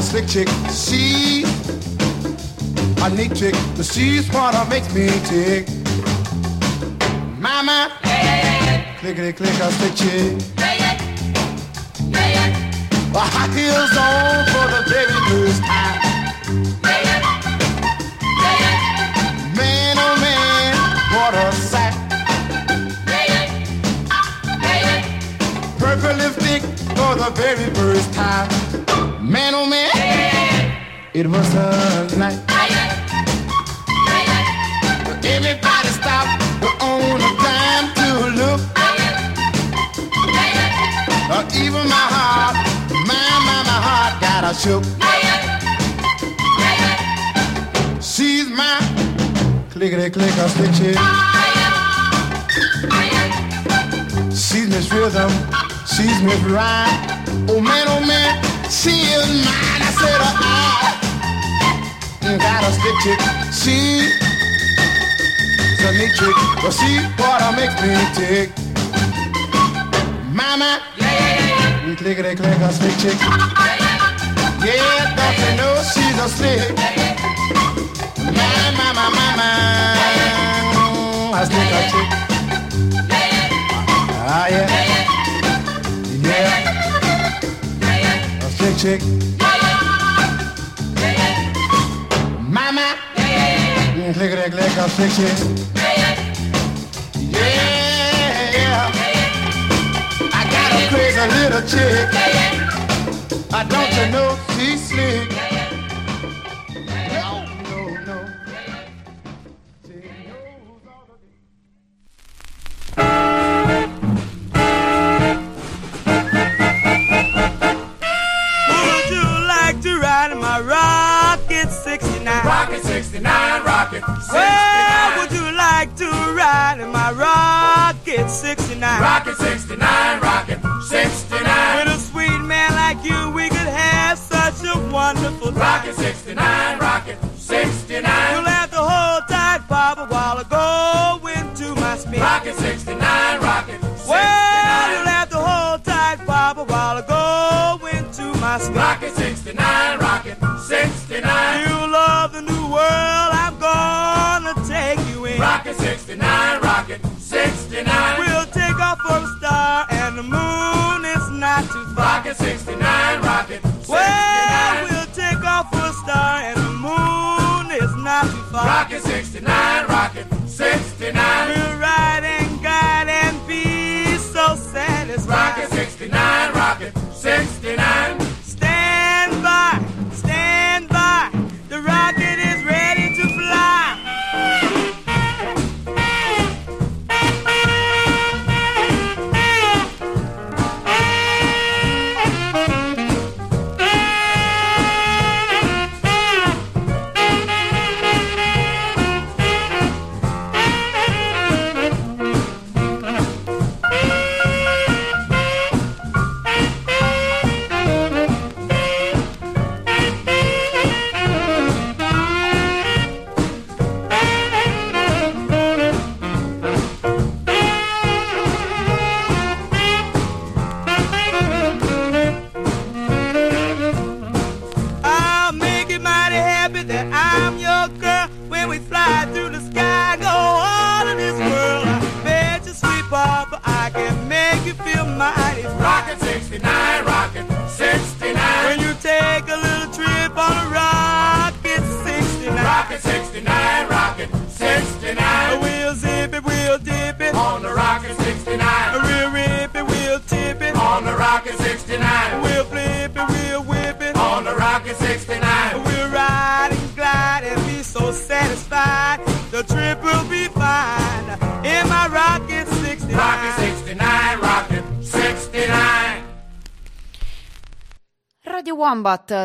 A slick chick, she a neat chick, but she's what makes me tick. Mama, clickety click, a slick chick. The high heels on for the very first time. Man, oh man, what a sight. Purple lipstick for the very first time. Man, oh man, it was a night. Everybody stopped on a dime to look. Uh, even my heart, my, my, my heart got a shook. She's my clickety click a stick chick. She's Miss Rhythm, she's Miss Rhyme. Oh man, oh man, she is mine. I said, I got a stick chick. She's a neat chick, but she what I make me tick. Mama, yeah, yeah, yeah. clickety click a stick chick. Yeah, don't you know she's a slick? My, my, my, my, my, a stick a chick. Ah, yeah. Yeah. A slick chick. Clickety click a slick chick. Yeah. I got a crazy little chick. I don't you know she's slick. 69.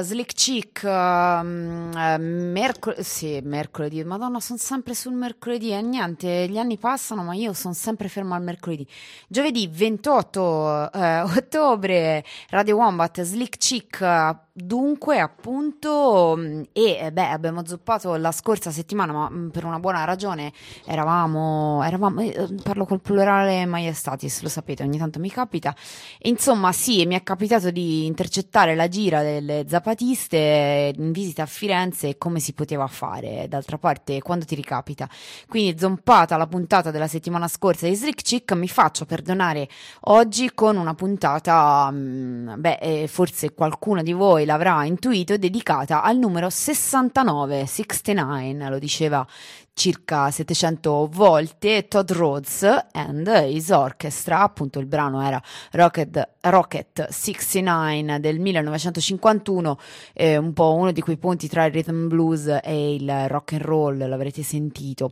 Slick Chick, ehm, eh, mercol- sì, mercoledì, madonna sono sempre sul mercoledì e niente, gli anni passano ma io sono sempre fermo al mercoledì. Giovedì 28 eh, ottobre, Radio Wombat, Slick Chick, dunque, appunto, mh, e eh, beh, abbiamo zoppato la scorsa settimana, ma mh, per una buona ragione eravamo, eravamo eh, parlo col plurale maiestatis, lo sapete, ogni tanto mi capita. E, insomma, sì, mi è capitato di intercettare la gira delle zapatiste in visita a Firenze come si poteva fare, d'altra parte, quando ti ricapita. Quindi, zompata la puntata della settimana scorsa di Slick Chick, mi faccio perdonare oggi con una puntata, beh, eh, forse qualcuno di voi l'avrà intuito, dedicata al numero 69, 69, lo diceva circa 700 volte Todd Rhodes and His Orchestra, appunto il brano era Rocket, Rocket 69 del 1951, eh, un po' uno di quei ponti tra il rhythm blues e il rock and roll, l'avrete sentito.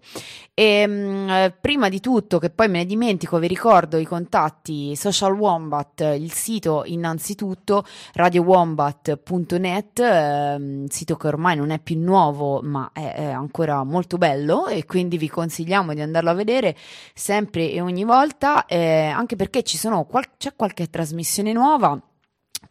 E mh, eh, prima di tutto, che poi me ne dimentico, vi ricordo i contatti Social Wombat, il sito innanzitutto radiowombat.net, eh, sito che ormai non è più nuovo ma è, è ancora molto bello e quindi vi consigliamo di andarlo a vedere sempre e ogni volta, eh, anche perché qual- c'è qualche trasmissione nuova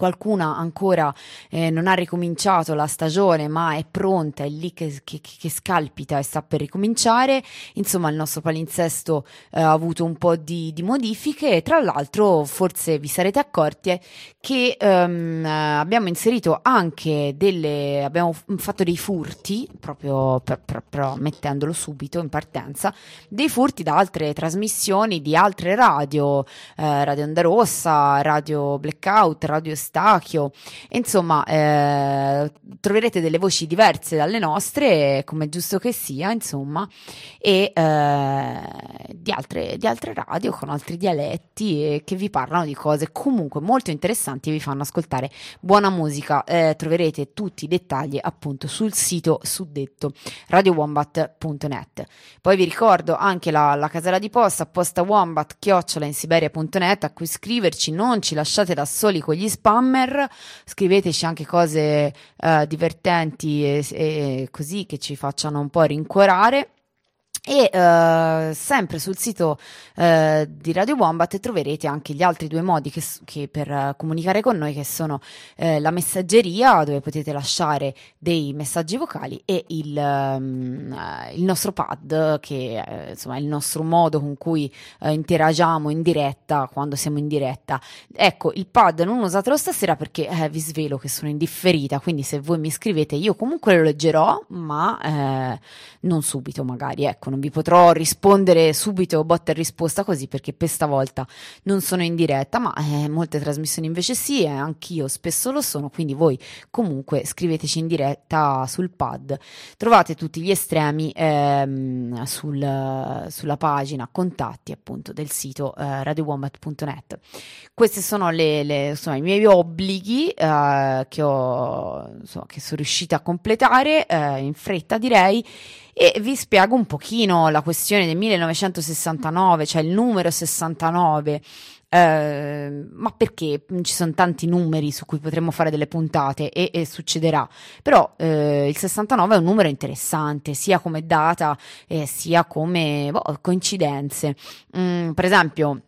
qualcuna ancora eh, non ha ricominciato la stagione ma è pronta, è lì che, che, che, scalpita e sta per ricominciare, insomma il nostro palinsesto eh, ha avuto un po' di, di, modifiche. Tra l'altro forse vi sarete accorti che ehm, abbiamo inserito anche delle, abbiamo fatto dei furti, proprio per, per, però mettendolo subito in partenza, dei furti da altre trasmissioni di altre radio, eh, Radio Onda Rossa, Radio Blackout, Radio Stachio, insomma eh, troverete delle voci diverse dalle nostre, come giusto che sia, insomma, e eh, di, altre, di, altre, radio con altri dialetti e che vi parlano di cose comunque molto interessanti e vi fanno ascoltare buona musica. Eh, troverete tutti i dettagli appunto sul sito suddetto radiowombat.net. Poi vi ricordo anche la, la casella di posta, posta wombat chiocciola in siberia.net a cui scriverci, non ci lasciate da soli con gli spam spammer, scriveteci anche cose uh, divertenti e, e così che ci facciano un po' rincuorare. E uh, sempre sul sito uh, di Radio Wombat troverete anche gli altri due modi che, che per uh, comunicare con noi, che sono la messaggeria, dove potete lasciare dei messaggi vocali, e il, um, il nostro pad, che è insomma, il nostro modo con cui interagiamo in diretta quando siamo in diretta. Ecco, il pad non usatelo stasera perché vi svelo che sono indifferita, quindi se voi mi scrivete io comunque lo leggerò, ma non subito magari, ecco non vi potrò rispondere subito botta e risposta così perché per stavolta non sono in diretta, ma eh, molte trasmissioni invece sì, e anch'io spesso lo sono, quindi voi comunque scriveteci in diretta sul pad. Trovate tutti gli estremi ehm, sul, sulla pagina contatti appunto del sito eh, radiowombat.net. Questi sono le, le, insomma, i miei obblighi eh, che, ho, insomma, che sono riuscita a completare eh, in fretta direi e vi spiego un pochino la questione del 1969, cioè il numero 69. Eh, ma perché ci sono tanti numeri su cui potremmo fare delle puntate e, e succederà, però eh, il 69 è un numero interessante sia come data eh, sia come boh, coincidenze. Mm, per esempio,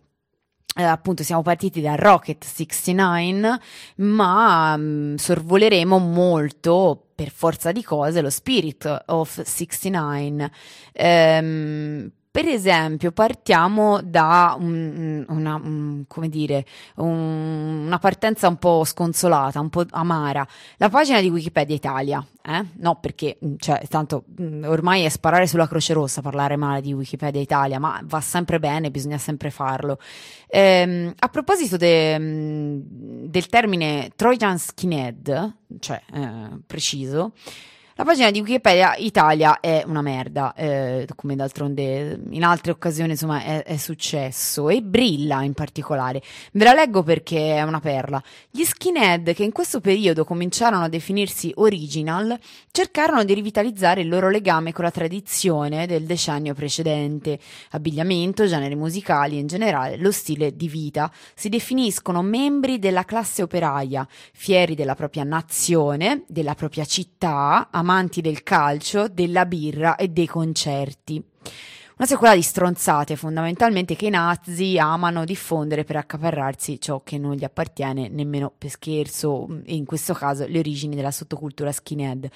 eh, appunto siamo partiti da Rocket 69, ma mh, mm, sorvoleremo molto per forza di cose lo Spirit of 69. Ehm, per esempio, partiamo da un, una, un, dire, un, una partenza un po' sconsolata, un po' amara. La pagina di Wikipedia Italia, eh? No, perché, cioè, tanto ormai è sparare sulla Croce Rossa parlare male di Wikipedia Italia, ma va sempre bene, bisogna sempre farlo. Ehm, a proposito de, del termine Trojan Skinhead, cioè, eh, preciso, la pagina di Wikipedia Italia è una merda, eh, come d'altronde in altre occasioni insomma è, è, successo e brilla in particolare. Ve la leggo perché è una perla. Gli skinhead che in questo periodo cominciarono a definirsi original cercarono di rivitalizzare il loro legame con la tradizione del decennio precedente. Abbigliamento, generi musicali e in generale lo stile di vita. Si definiscono membri della classe operaia, fieri della propria nazione, della propria città, amanti del calcio, della birra e dei concerti. Una sequela di stronzate fondamentalmente che i nazi amano diffondere per accaparrarsi ciò che non gli appartiene nemmeno per scherzo, in questo caso le origini della sottocultura skinhead.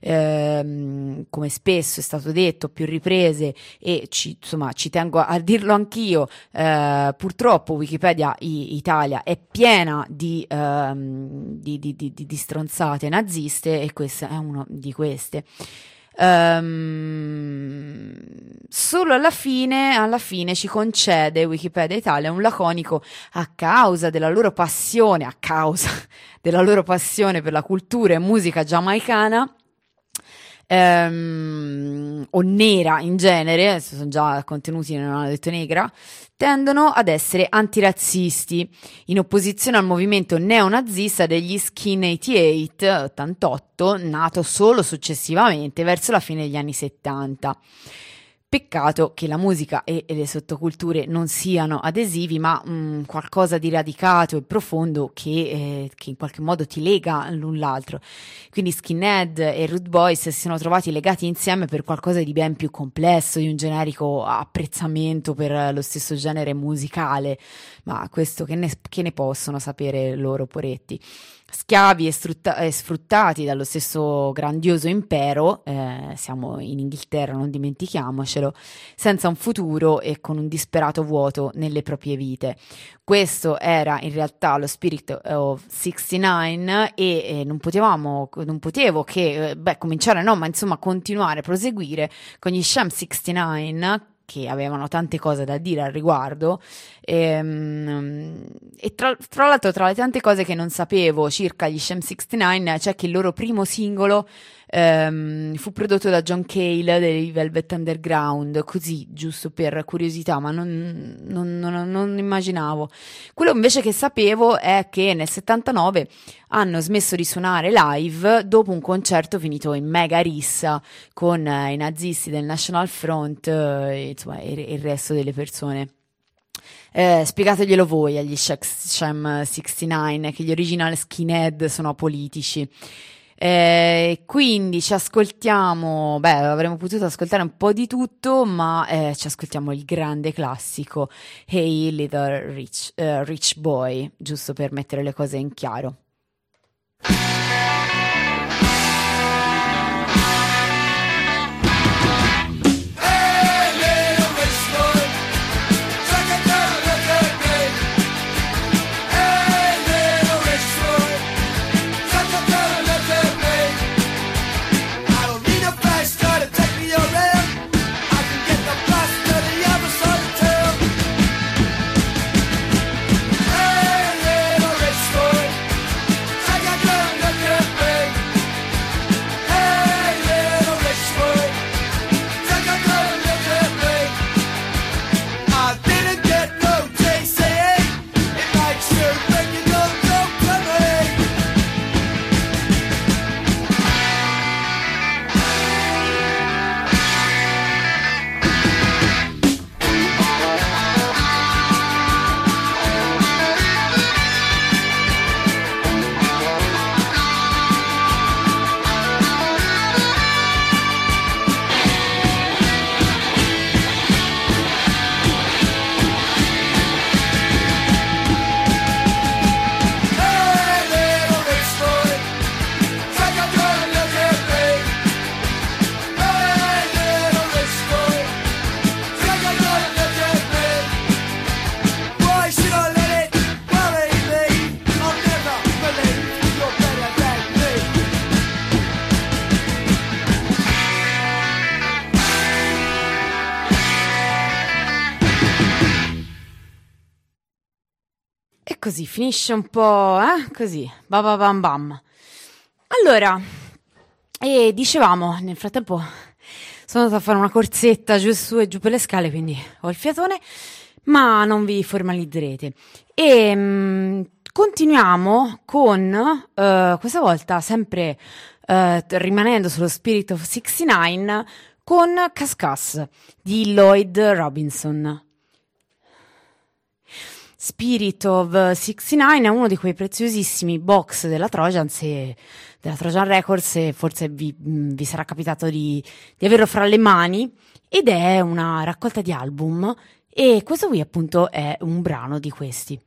Ehm, come spesso è stato detto, più riprese e ci, insomma ci tengo a dirlo anch'io, eh, purtroppo Wikipedia Italia è piena di, ehm, di, di, di stronzate naziste e questa è una di queste. Um, solo alla fine, alla fine ci concede Wikipedia Italia un laconico a causa della loro passione, a causa della loro passione per la cultura e musica giamaicana ehm, o nera in genere, sono già contenuti non hanno detto negra, tendono ad essere antirazzisti, in opposizione al movimento neonazista degli Skin 88, 88, nato solo successivamente verso la fine degli anni 70. Peccato che la musica e, le sottoculture non siano adesivi, ma mh, mm, qualcosa di radicato e profondo che, eh, che, in qualche modo ti lega l'un l'altro. Quindi Skinhead e Root Boys si sono trovati legati insieme per qualcosa di ben più complesso, di un generico apprezzamento per lo stesso genere musicale, ma questo che ne, che ne possono sapere loro poretti schiavi e, strutta- e, sfruttati dallo stesso grandioso impero, eh, siamo in Inghilterra, non dimentichiamocelo, senza un futuro e con un disperato vuoto nelle proprie vite. Questo era in realtà lo Spirit of 69 e eh, non potevamo, non potevo che, eh, beh, cominciare no, ma insomma continuare, proseguire con gli Sham 69 che avevano tante cose da dire al riguardo e, ehm, e tra, tra, l'altro tra le tante cose che non sapevo circa gli Shem 69 c'è che il loro primo singolo ehm, fu prodotto da John Cale dei Velvet Underground, così giusto per curiosità, ma non, non, non, non immaginavo. Quello invece che sapevo è che nel 79 hanno smesso di suonare live dopo un concerto finito in mega rissa con eh, i nazisti del National Front eh, insomma, e, il resto delle persone. Eh, spiegateglielo voi agli Sham 69 che gli original skinhead sono apolitici. Eh, quindi ci ascoltiamo, beh, avremmo potuto ascoltare un po' di tutto, ma eh, ci ascoltiamo il grande classico Hey Little Rich, uh, Rich Boy, giusto per mettere le cose in chiaro. Finisce un po', eh? Così, bam bam bam. Allora, e dicevamo, nel frattempo sono andata a fare una corsetta giù su e giù per le scale, quindi ho il fiatone, ma non vi formalizzerete. E mh, mm, continuiamo con, uh, questa volta sempre uh, rimanendo sullo Spirit of 69, con Cascas di Lloyd Robinson. Spirit of 69 è uno di quei preziosissimi box della Trojan, se, della Trojan Records e forse vi, vi sarà capitato di, di, averlo fra le mani ed è una raccolta di album e questo qui appunto è un brano di questi.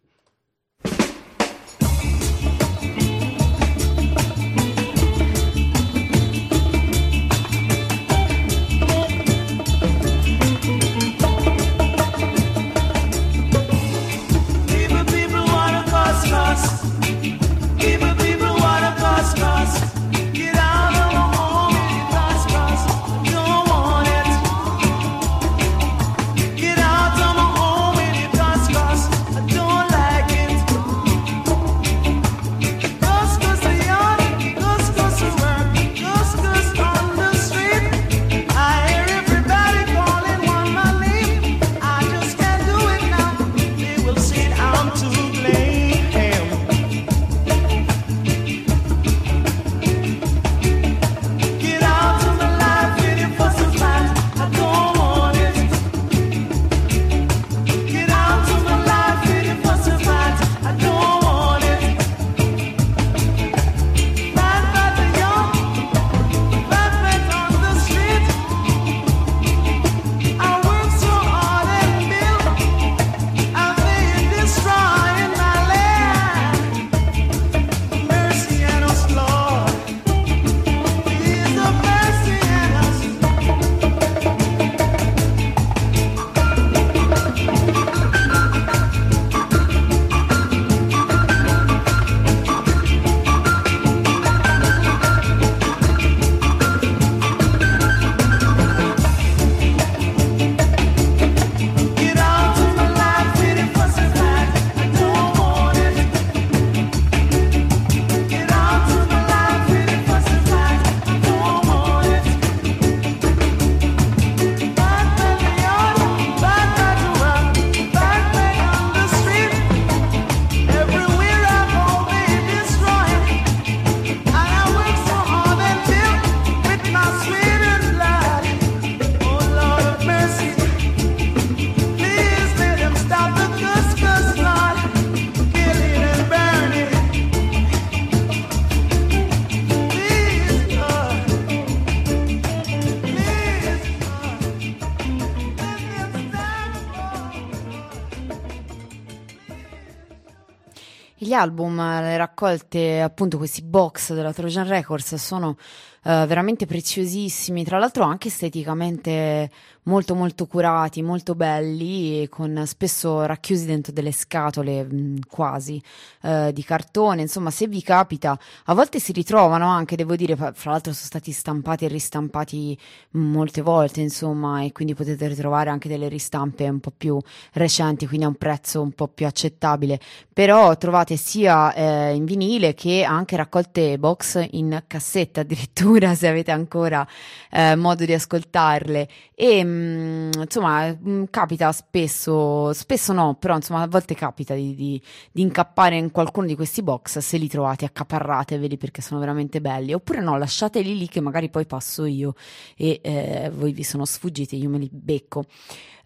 Raccolte, appunto questi box della Trojan Records sono eh, veramente preziosissimi, tra l'altro anche esteticamente molto molto curati, molto belli, con spesso racchiusi dentro delle scatole mh, quasi eh, di cartone, insomma se vi capita, a volte si ritrovano anche, devo dire, fra l'altro sono stati stampati e ristampati molte volte, insomma, e quindi potete ritrovare anche delle ristampe un po' più recenti, quindi a un prezzo un po' più accettabile, però trovate sia eh, in vinile che anche raccolte box in cassetta addirittura se avete ancora eh, modo di ascoltarle e mh, insomma mh, capita spesso, spesso no, però insomma a volte capita di, di- di incappare in qualcuno di questi box se li trovate, accaparrateveli perché sono veramente belli, oppure no, lasciateli lì che magari poi passo io e eh, voi vi sono sfuggiti, io me li becco.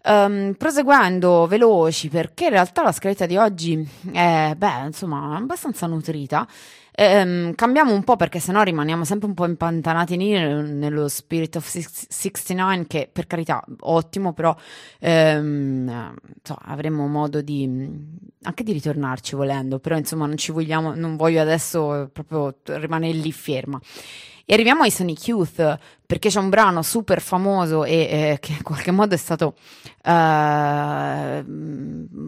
Ehm, proseguendo veloci, perché in realtà la scaletta di oggi è, beh, insomma, abbastanza nutrita. Ehm, cambiamo un po' perché sennò rimaniamo sempre un po' impantanati nello Spirit of Six- 69, che per carità ottimo, però eh, insomma, avremo modo di anche di ritornarci volendo, però insomma non ci vogliamo, non voglio adesso proprio rimanere lì ferma. E arriviamo ai Sonic Youth perché c'è un brano super famoso e eh, che in qualche modo è stato eh,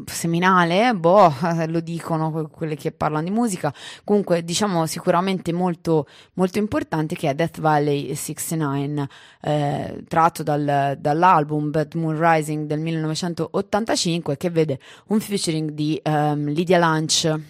seminale, boh, lo dicono que- quelle che parlano di musica. Comunque, diciamo sicuramente molto, molto importante che è Death Valley 69, eh, tratto dal- dall'album Bad Moon Rising del 1985, che vede un featuring di ehm, Lydia Lunch.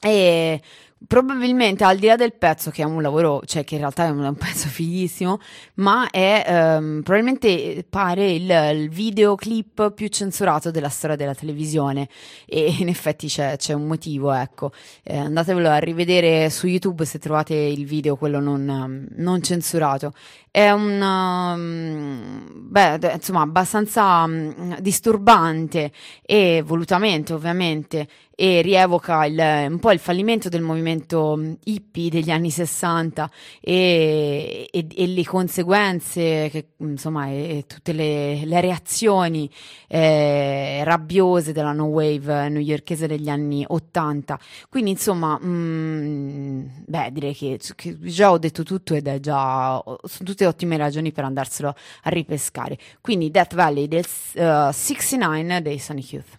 E probabilmente al di là del pezzo, che è un lavoro, cioè che in realtà è un, pezzo fighissimo, ma è ehm, probabilmente pare il, il videoclip più censurato della storia della televisione. E in effetti c'è, c'è un motivo, ecco. Eh, andatevelo a rivedere su YouTube se trovate il video, quello non, non censurato. È un, um, beh, insomma, abbastanza mm, disturbante e volutamente, ovviamente, e rievoca il- un po' il fallimento del movimento mh, hippie degli anni 60 e, e- e le conseguenze, che, insomma, e, tutte le, le reazioni eh, rabbiose della no wave newyorkese degli anni 80. Quindi, insomma, mh, beh, direi che, che già ho detto tutto ed è già, sono tutte ottime ragioni per andarselo a ripescare. Quindi Death Valley del eh, 69 dei Sonic Youth.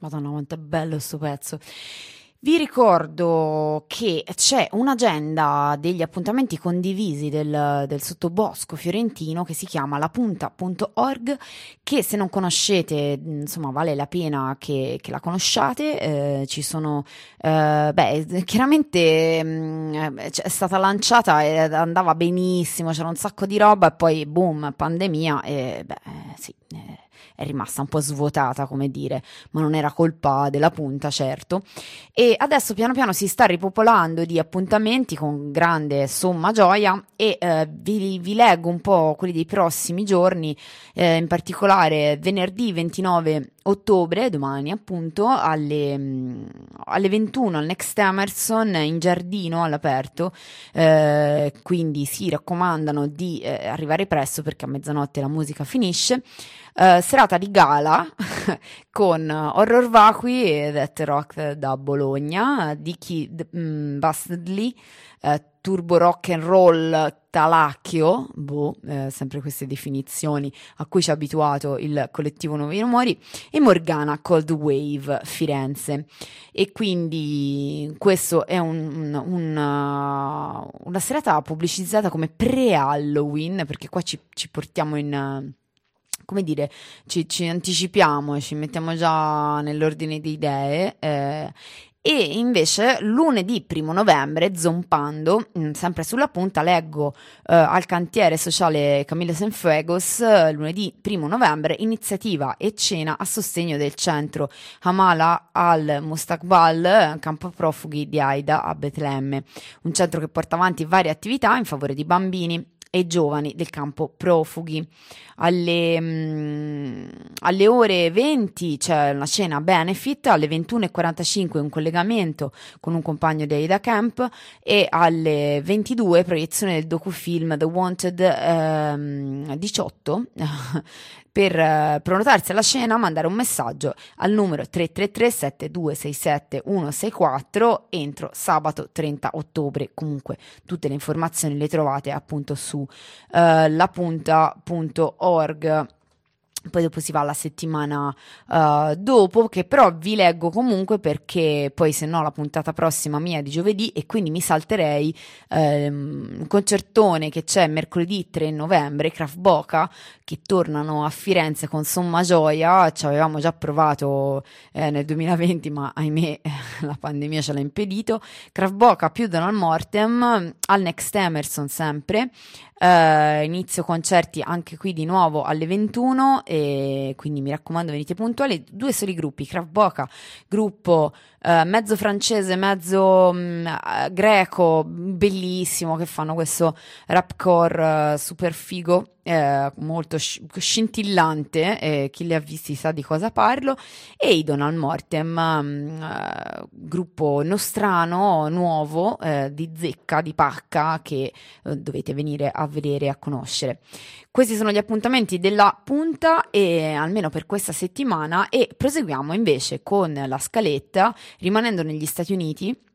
Madonna, quanto è bello sto pezzo. Vi ricordo che c'è un'agenda degli appuntamenti condivisi del, del sottobosco fiorentino che si chiama lapunta.org che se non conoscete insomma vale la pena che, che la conosciate eh, ci sono eh, beh chiaramente mh, mm, è stata lanciata e andava benissimo c'era un sacco di roba e poi boom pandemia e beh sì eh, è rimasta un po' svuotata, come dire, ma non era colpa della punta, certo. E adesso piano piano si sta ripopolando di appuntamenti con grande somma gioia e eh, vi, vi, leggo un po' quelli dei prossimi giorni, eh, in particolare venerdì 29 ottobre, domani appunto, alle, mm, alle 21 al Next Emerson in giardino all'aperto, eh, quindi si raccomandano di eh, arrivare presto perché a mezzanotte la musica finisce. Uh, serata di gala con Horror Vacui e That Rock da Bologna, Dicky mm, Bastardly, uh, Turbo Rock and Roll Talacchio, boh, eh, sempre queste definizioni a cui ci ha abituato il collettivo Nuovi Rumori, e Morgana Cold Wave Firenze. E quindi questo è un, un, una, una serata pubblicizzata come pre-Halloween, perché qua ci, ci portiamo in come dire, ci, ci, anticipiamo ci mettiamo già nell'ordine di idee. Eh, e invece lunedì primo novembre, zompando, mm, sempre sulla punta, leggo eh, al cantiere sociale Camille Senfuegos, eh, lunedì primo novembre, iniziativa e cena a sostegno del centro Hamala al Mustakbal, campo profughi di Aida a Betlemme, un centro che porta avanti varie attività in favore di bambini e giovani del campo profughi. Alle, mh, mm, alle, ore 20 c'è una cena benefit, alle 21.45 un collegamento con un compagno di Aida Camp e alle 22 proiezione del docufilm The Wanted ehm, 18 per uh, prenotarsi alla cena mandare un messaggio al numero 333 7267 164 entro sabato 30 ottobre comunque tutte le informazioni le trovate appunto su uh, lapunta.org poi dopo si va alla settimana uh, dopo, che però vi leggo comunque perché poi se no la puntata prossima mia è di giovedì e quindi mi salterei um, un concertone che c'è mercoledì 3 novembre, Kraft Boca, che tornano a Firenze con somma gioia, ci avevamo già provato eh, nel 2020 ma ahimè la pandemia ce l'ha impedito, Kraft Boca più Donald Mortem, al Next Emerson sempre, Uh, inizio concerti anche qui di nuovo alle 21 e quindi mi raccomando venite puntuali. Due soli gruppi Kraft Boca gruppo uh, mezzo francese mezzo um, greco bellissimo che fanno questo rapcore uh, super figo eh, molto scintillante, eh, chi li ha visti sa di cosa parlo, e i Donald Mortem, um, uh, gruppo nostrano, nuovo, eh, di zecca, di pacca, che uh, dovete venire a vedere e a conoscere. Questi sono gli appuntamenti della punta, e, almeno per questa settimana, e proseguiamo invece con la scaletta, rimanendo negli Stati Uniti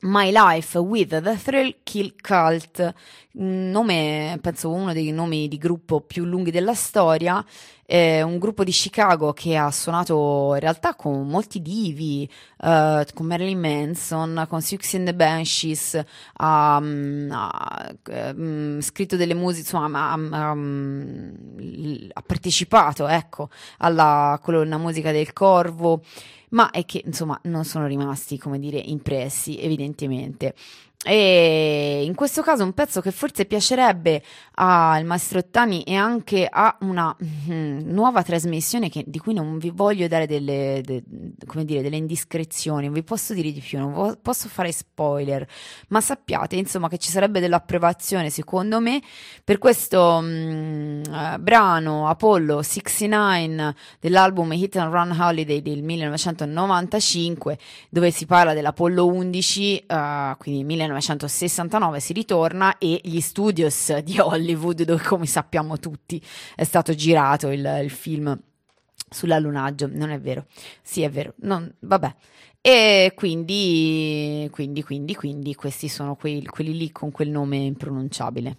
My Life with the Thrill Kill Cult, nome, penso uno dei nomi di gruppo più lunghi della storia, è un gruppo di Chicago che ha suonato in realtà con molti divi, uh, con Marilyn Manson, con Six in the Banshees, ha, ha um, scritto delle musiche, insomma, ha, um, ha partecipato, ecco, alla colonna musica del Corvo ma è che insomma non sono rimasti, come dire, impressi evidentemente. E in questo caso un pezzo che forse piacerebbe al maestro Ottani e anche a una mm, nuova trasmissione che, di cui non vi voglio dare delle, de, dire, delle indiscrezioni, non vi posso dire di più, non vo- posso fare spoiler, ma sappiate insomma che ci sarebbe dell'approvazione secondo me per questo mm, uh, brano Apollo 69 dell'album Hit and Run Holiday del 1995 dove si parla dell'Apollo 11, uh, quindi 1995 1969 si ritorna e gli studios di Hollywood, dove come sappiamo tutti è stato girato il, il film sull'allunaggio, non è vero? Sì, è vero, non, vabbè. E quindi, quindi, quindi, quindi questi sono quei, quelli lì con quel nome impronunciabile.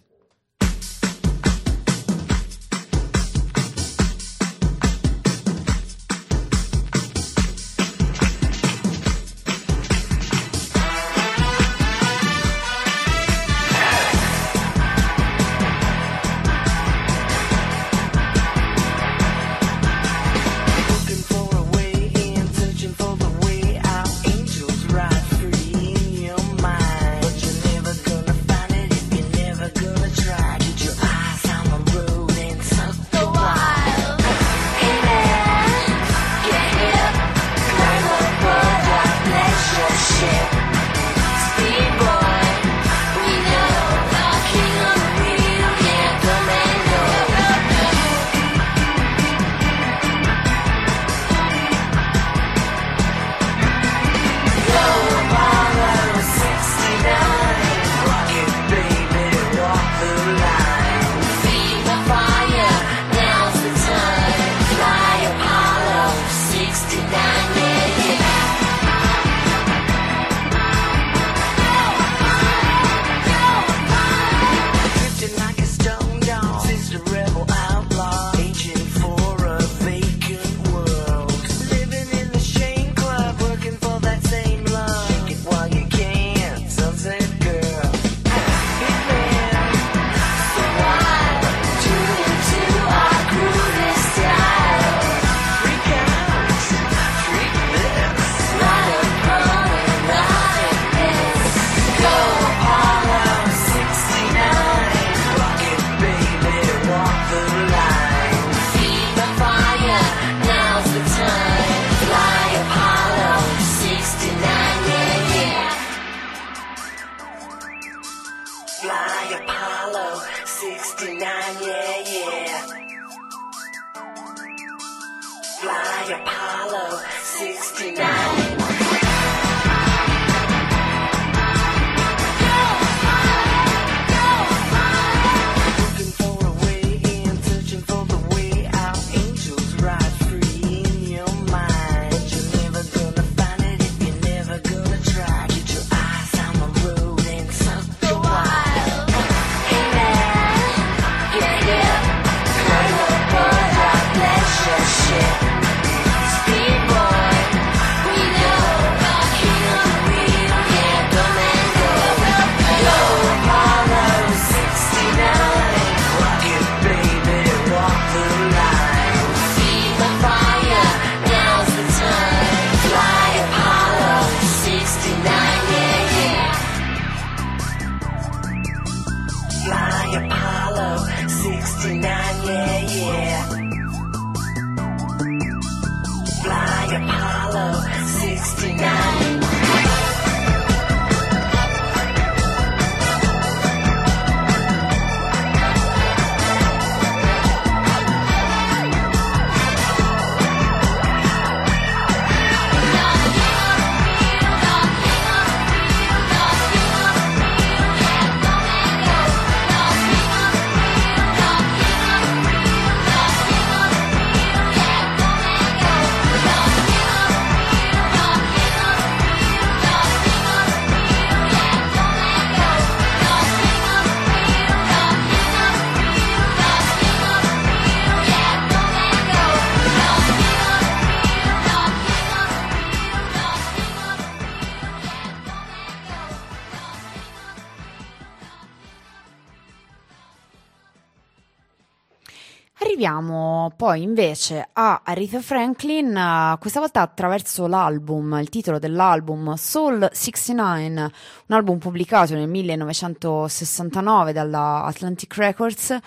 Arriviamo poi invece a Aretha Franklin, eh, questa volta attraverso l'album, il titolo dell'album Soul 69, un album pubblicato nel 1969 dalla Atlantic Records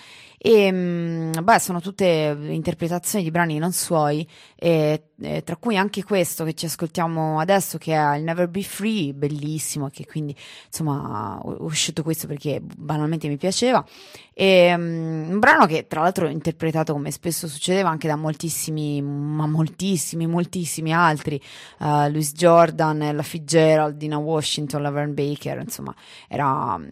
e mm, beh, sono tutte interpretazioni di brani non suoi, e, e tra cui anche questo che ci ascoltiamo adesso, che è il Never Be Free, bellissimo, che quindi insomma ho, scelto questo perché banalmente mi piaceva. E, mm, un brano che tra l'altro è interpretato come spesso succedeva anche da moltissimi, ma moltissimi, moltissimi altri, uh, Louis Jordan, Ella Fitzgerald, Dina Washington, Laverne Baker, insomma, era mm,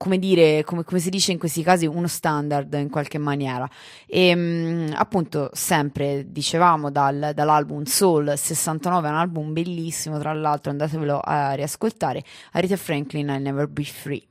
come dire, come, come si dice in questi casi, uno standard in qualche maniera. E mh, appunto, sempre dicevamo dal- dall'album Soul 69, è un album bellissimo, tra l'altro, andatevelo a riascoltare. Aretha Franklin, I Never Be Free.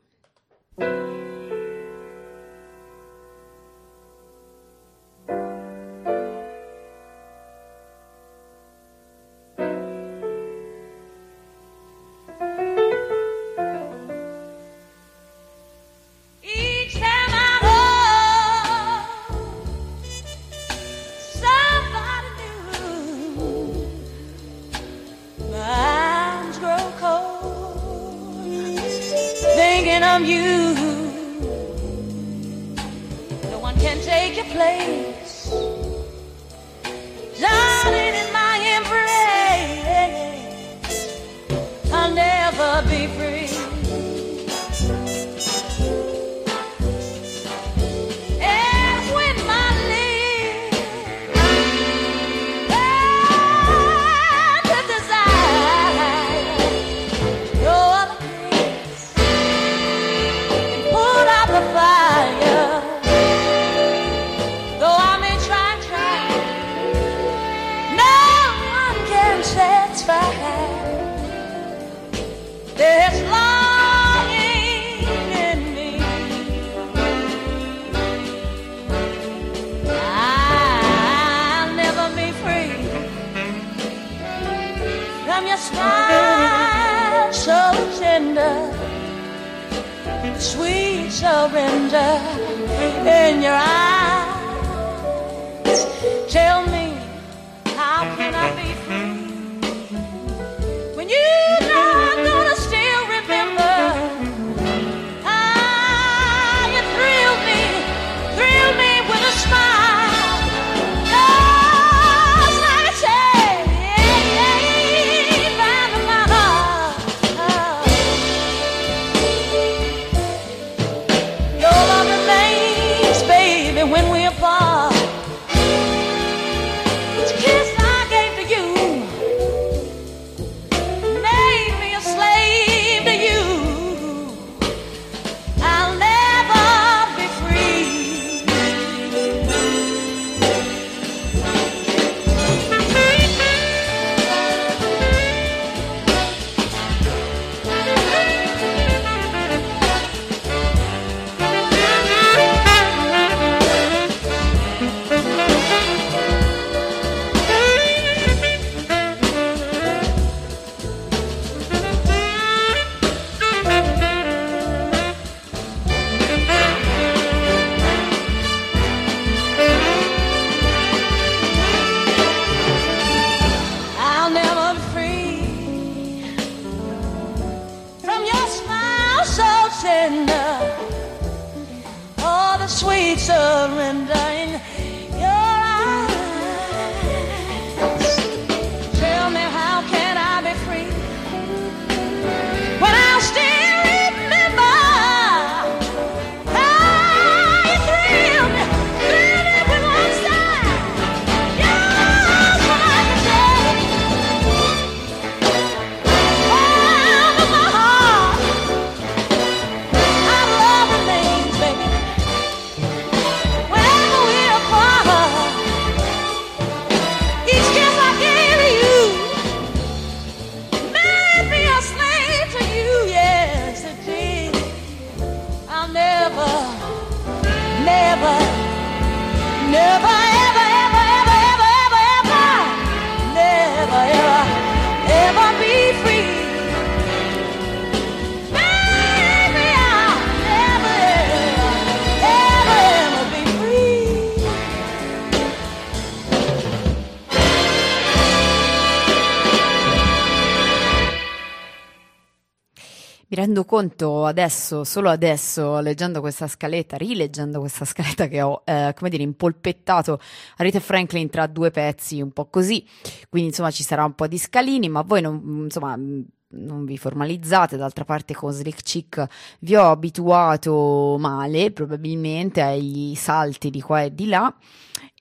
Conto adesso, solo adesso, leggendo questa scaletta, rileggendo questa scaletta che ho, eh, come dire, impolpettato Rita Franklin tra due pezzi, un po' così. Quindi, insomma, ci sarà un po' di scalini, ma voi non, insomma, non vi formalizzate. D'altra parte, con Slick Chick vi ho abituato male, probabilmente, agli salti di qua e di là.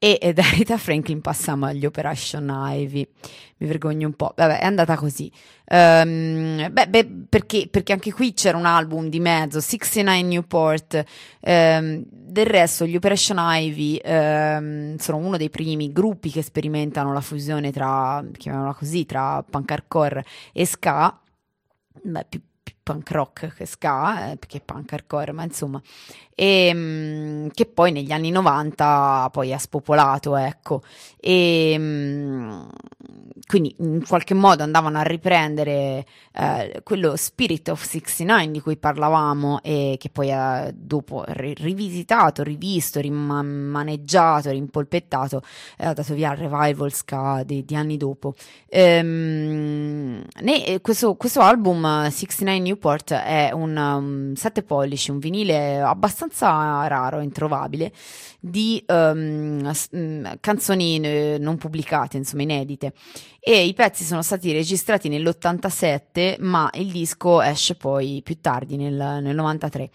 E da Rita Franklin passiamo agli Operation Ivy. Mi vergogno un po'. Vabbè, è andata così. Ehm, beh, beh, perché, perché anche qui c'era un album di mezzo, 69 Newport. Ehm, del resto, gli Operation Ivy ehm, sono uno dei primi gruppi che sperimentano la fusione tra, chiamiamola così, tra punk hardcore e ska. Beh, più punk rock che ska, eh, perché punk hardcore, ma insomma, e, mm, che poi negli anni 90 poi ha spopolato, ecco, e mm, quindi in qualche modo andavano a riprendere eh, quello Spirit of 69 di cui parlavamo e che poi ha dopo ri- rivisitato, rivisto, rimaneggiato, rimpolpettato ha dato via al revival ska di, di anni dopo. Ehm, ne- questo, questo album eh, 69 Newport è un um, 7 pollici, un vinile abbastanza raro, introvabile, di um, mm, canzoni eh, non pubblicate, insomma inedite. E i pezzi sono stati registrati nell'87, ma il disco esce poi più tardi, nel, nel 93.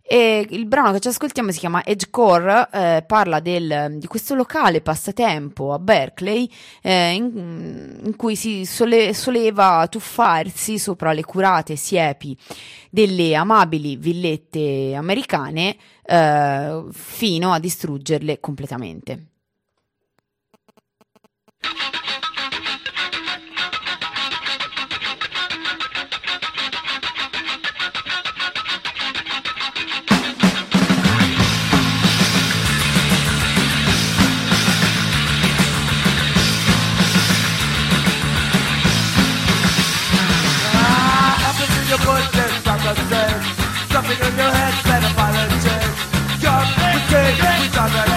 E il brano che ci ascoltiamo si chiama Edgecore, eh, parla del- di questo locale passatempo a Berkeley eh, in, in cui si sole- soleva tuffarsi sopra le curate siepi delle amabili villette americane eh, fino a distruggerle completamente. concerned. Something in your head, said apologies. You're mistaken, we thought that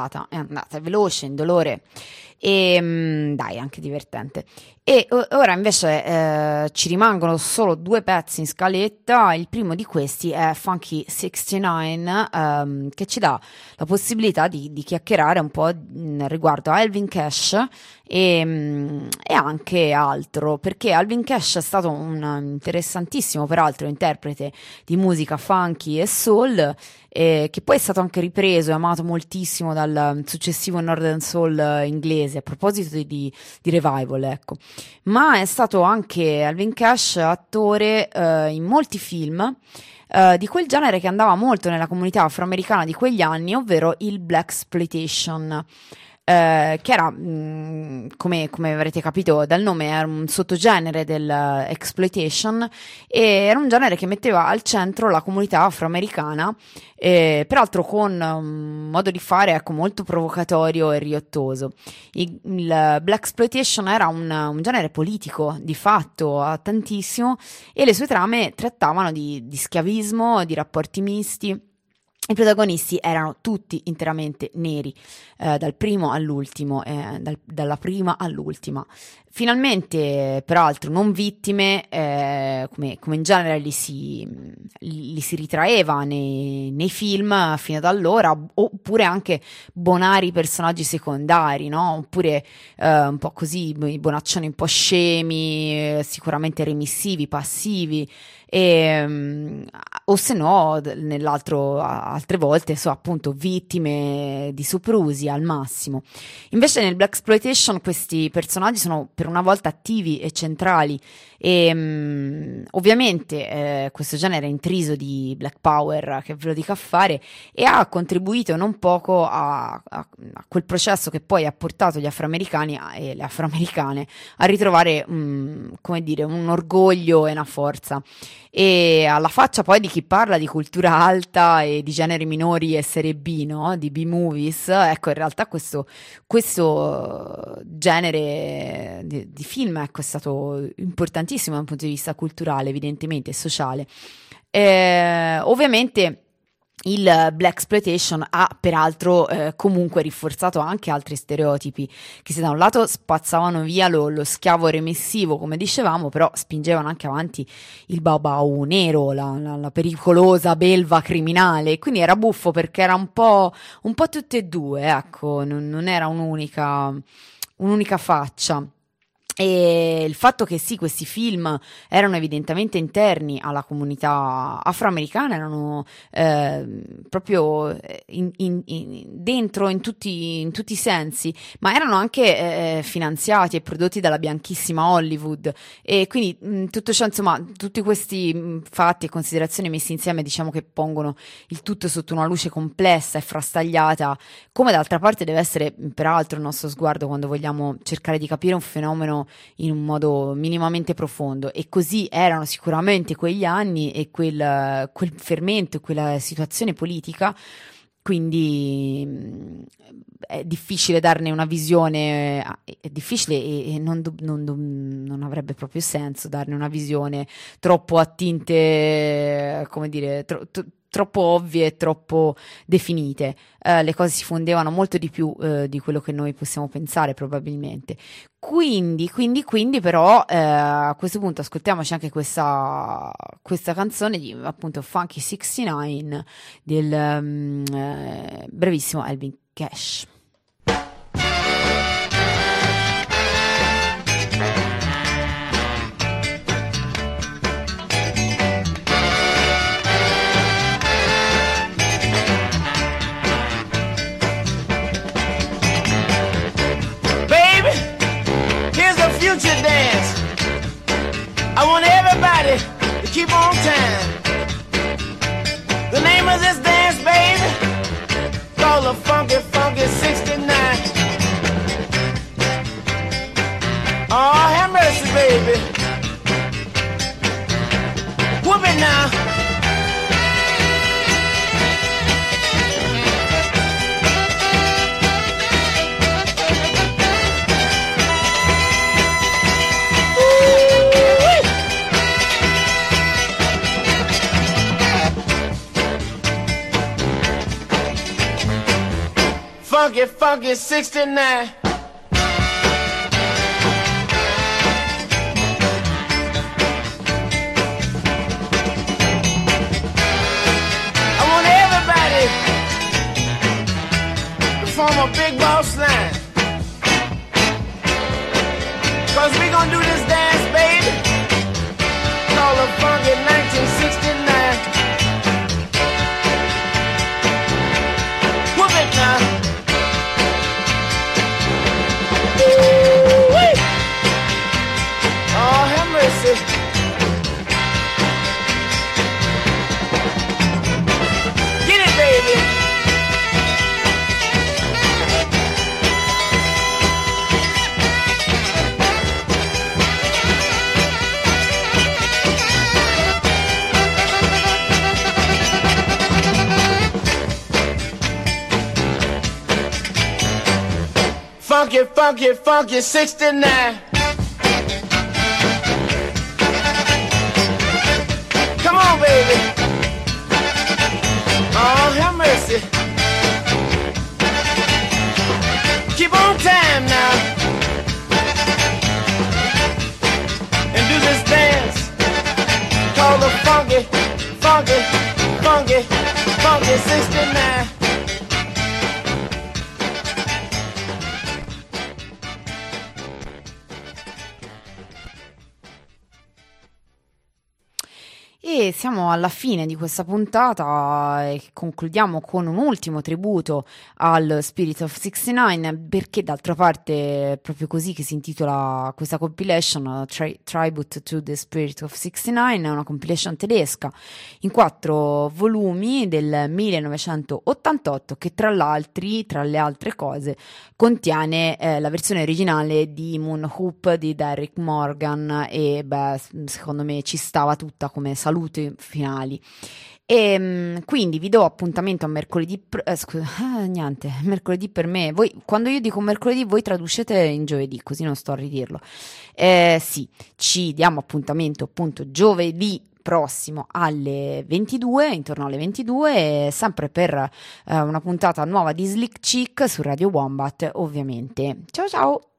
andata, è andata, è veloce, indolore. E mm, dai, anche divertente. E ora invece eh, ci rimangono solo due pezzi in scaletta. Il primo di questi è Funky 69, ehm, che ci dà la possibilità di, di chiacchierare un po' mm, riguardo a Elvin Cash e, mm, e anche altro, perché Alvin Cash è stato un interessantissimo, peraltro, interprete di musica funky e soul, eh, che poi è stato anche ripreso e amato moltissimo dal successivo Northern Soul inglese, a proposito di- di revival, ecco. Ma è stato anche Alvin Cash attore eh, in molti film. eh, di quel genere che andava molto nella comunità afroamericana di quegli anni, ovvero il black exploitation eh, che era, mh, come, come avrete capito dal nome, era un sottogenere dell'exploitation e era un genere che metteva al centro la comunità afroamericana, eh, peraltro con un modo di fare ecco, molto provocatorio e riottoso. Il, il black exploitation era un, un genere politico di fatto tantissimo e le sue trame trattavano di, di schiavismo, di rapporti misti. I protagonisti erano tutti interamente neri, eh, dal primo all'ultimo, eh, dal- dalla prima all'ultima. Finalmente, peraltro, non vittime, eh, come, come in genere li si, li si ritraeva nei, nei film fino ad allora, oppure anche bonari personaggi secondari, no? Oppure eh, un po' così, i bonaccioni un po' scemi, eh, sicuramente remissivi, passivi. E, mm, o se no, nell'altro, altre volte, so, appunto, vittime di soprusi al massimo. Invece nel Black Exploitation questi personaggi sono per una volta attivi e centrali e mm, ovviamente eh, questo genere è intriso di Black Power che ve lo dica a fare e ha contribuito non poco a, a- a quel processo che poi ha portato gli afroamericani a- e le afroamericane a ritrovare mm, come dire, un orgoglio e una forza e alla faccia poi di chi parla di cultura alta e di generi minori e serie B, no? Di B-movies, ecco, in realtà questo, questo genere di, di film ecco, è stato importantissimo dal punto di vista culturale, evidentemente, e sociale. Eh, ovviamente il Black Exploitation ha peraltro eh, comunque rinforzato anche altri stereotipi che se da un lato spazzavano via lo, lo schiavo remissivo come dicevamo però spingevano anche avanti il baobau nero la, la- la pericolosa belva criminale. Quindi era buffo perché era un po', un po' tutte e due ecco non, non era un'unica, un'unica faccia e il fatto che sì, questi film erano evidentemente interni alla comunità afroamericana, erano eh, proprio eh, in- in- in- dentro in tutti, in tutti i sensi, ma erano anche eh, finanziati e prodotti dalla bianchissima Hollywood. E quindi mh, tutto ciò, insomma, tutti questi mh, fatti e considerazioni messi insieme, diciamo che pongono il tutto sotto una luce complessa e frastagliata, come d'altra parte deve essere peraltro il nostro sguardo quando vogliamo cercare di capire un fenomeno in un modo minimamente profondo e così erano sicuramente quegli anni e quel, quel fermento, quella situazione politica. Quindi mh, è difficile darne una visione, è è difficile e, non, non non avrebbe proprio senso darne una visione troppo a tinte, come dire, tro- tro- troppo ovvie e troppo definite. Eh, le cose si fondevano molto di più eh, di quello che noi possiamo pensare probabilmente. Quindi, quindi, quindi, però, eh, a questo punto ascoltiamoci anche questa, questa canzone di appunto Funky 69 del eh, brevissimo Elvin Cash. On time. The name of this dance, baby, called the Funky Funky 69. Oh, have mercy, baby. Whoop it now. Funky, funky 69. form a big boss line. Cause we gonna do this day. Funky, funky, funky 69. Come on, baby. Oh, have mercy. Keep on time now. And do this dance. Called the funky, funky, funky, funky 69. Siamo alla fine di questa puntata e concludiamo con un ultimo tributo al Spirit of 69 perché d'altra parte è proprio così che si intitola questa compilation Tri- Tribute to the Spirit of 69 è una compilation tedesca in quattro volumi del 1988 che tra tra le altre cose contiene eh, la versione originale di Moon Hoop di Derek Morgan e beh, secondo me ci stava tutta come finali. E mm, quindi vi do appuntamento a mercoledì. eh, scusa, ah, niente, mercoledì per me. Voi, quando io dico mercoledì, voi traducete in giovedì, così non sto a ridirlo. Eh, sì, ci diamo appuntamento appunto giovedì prossimo alle 22, intorno alle 22, e sempre per eh, una puntata nuova di Slick Chick su Radio Wombat, ovviamente. Ciao ciao!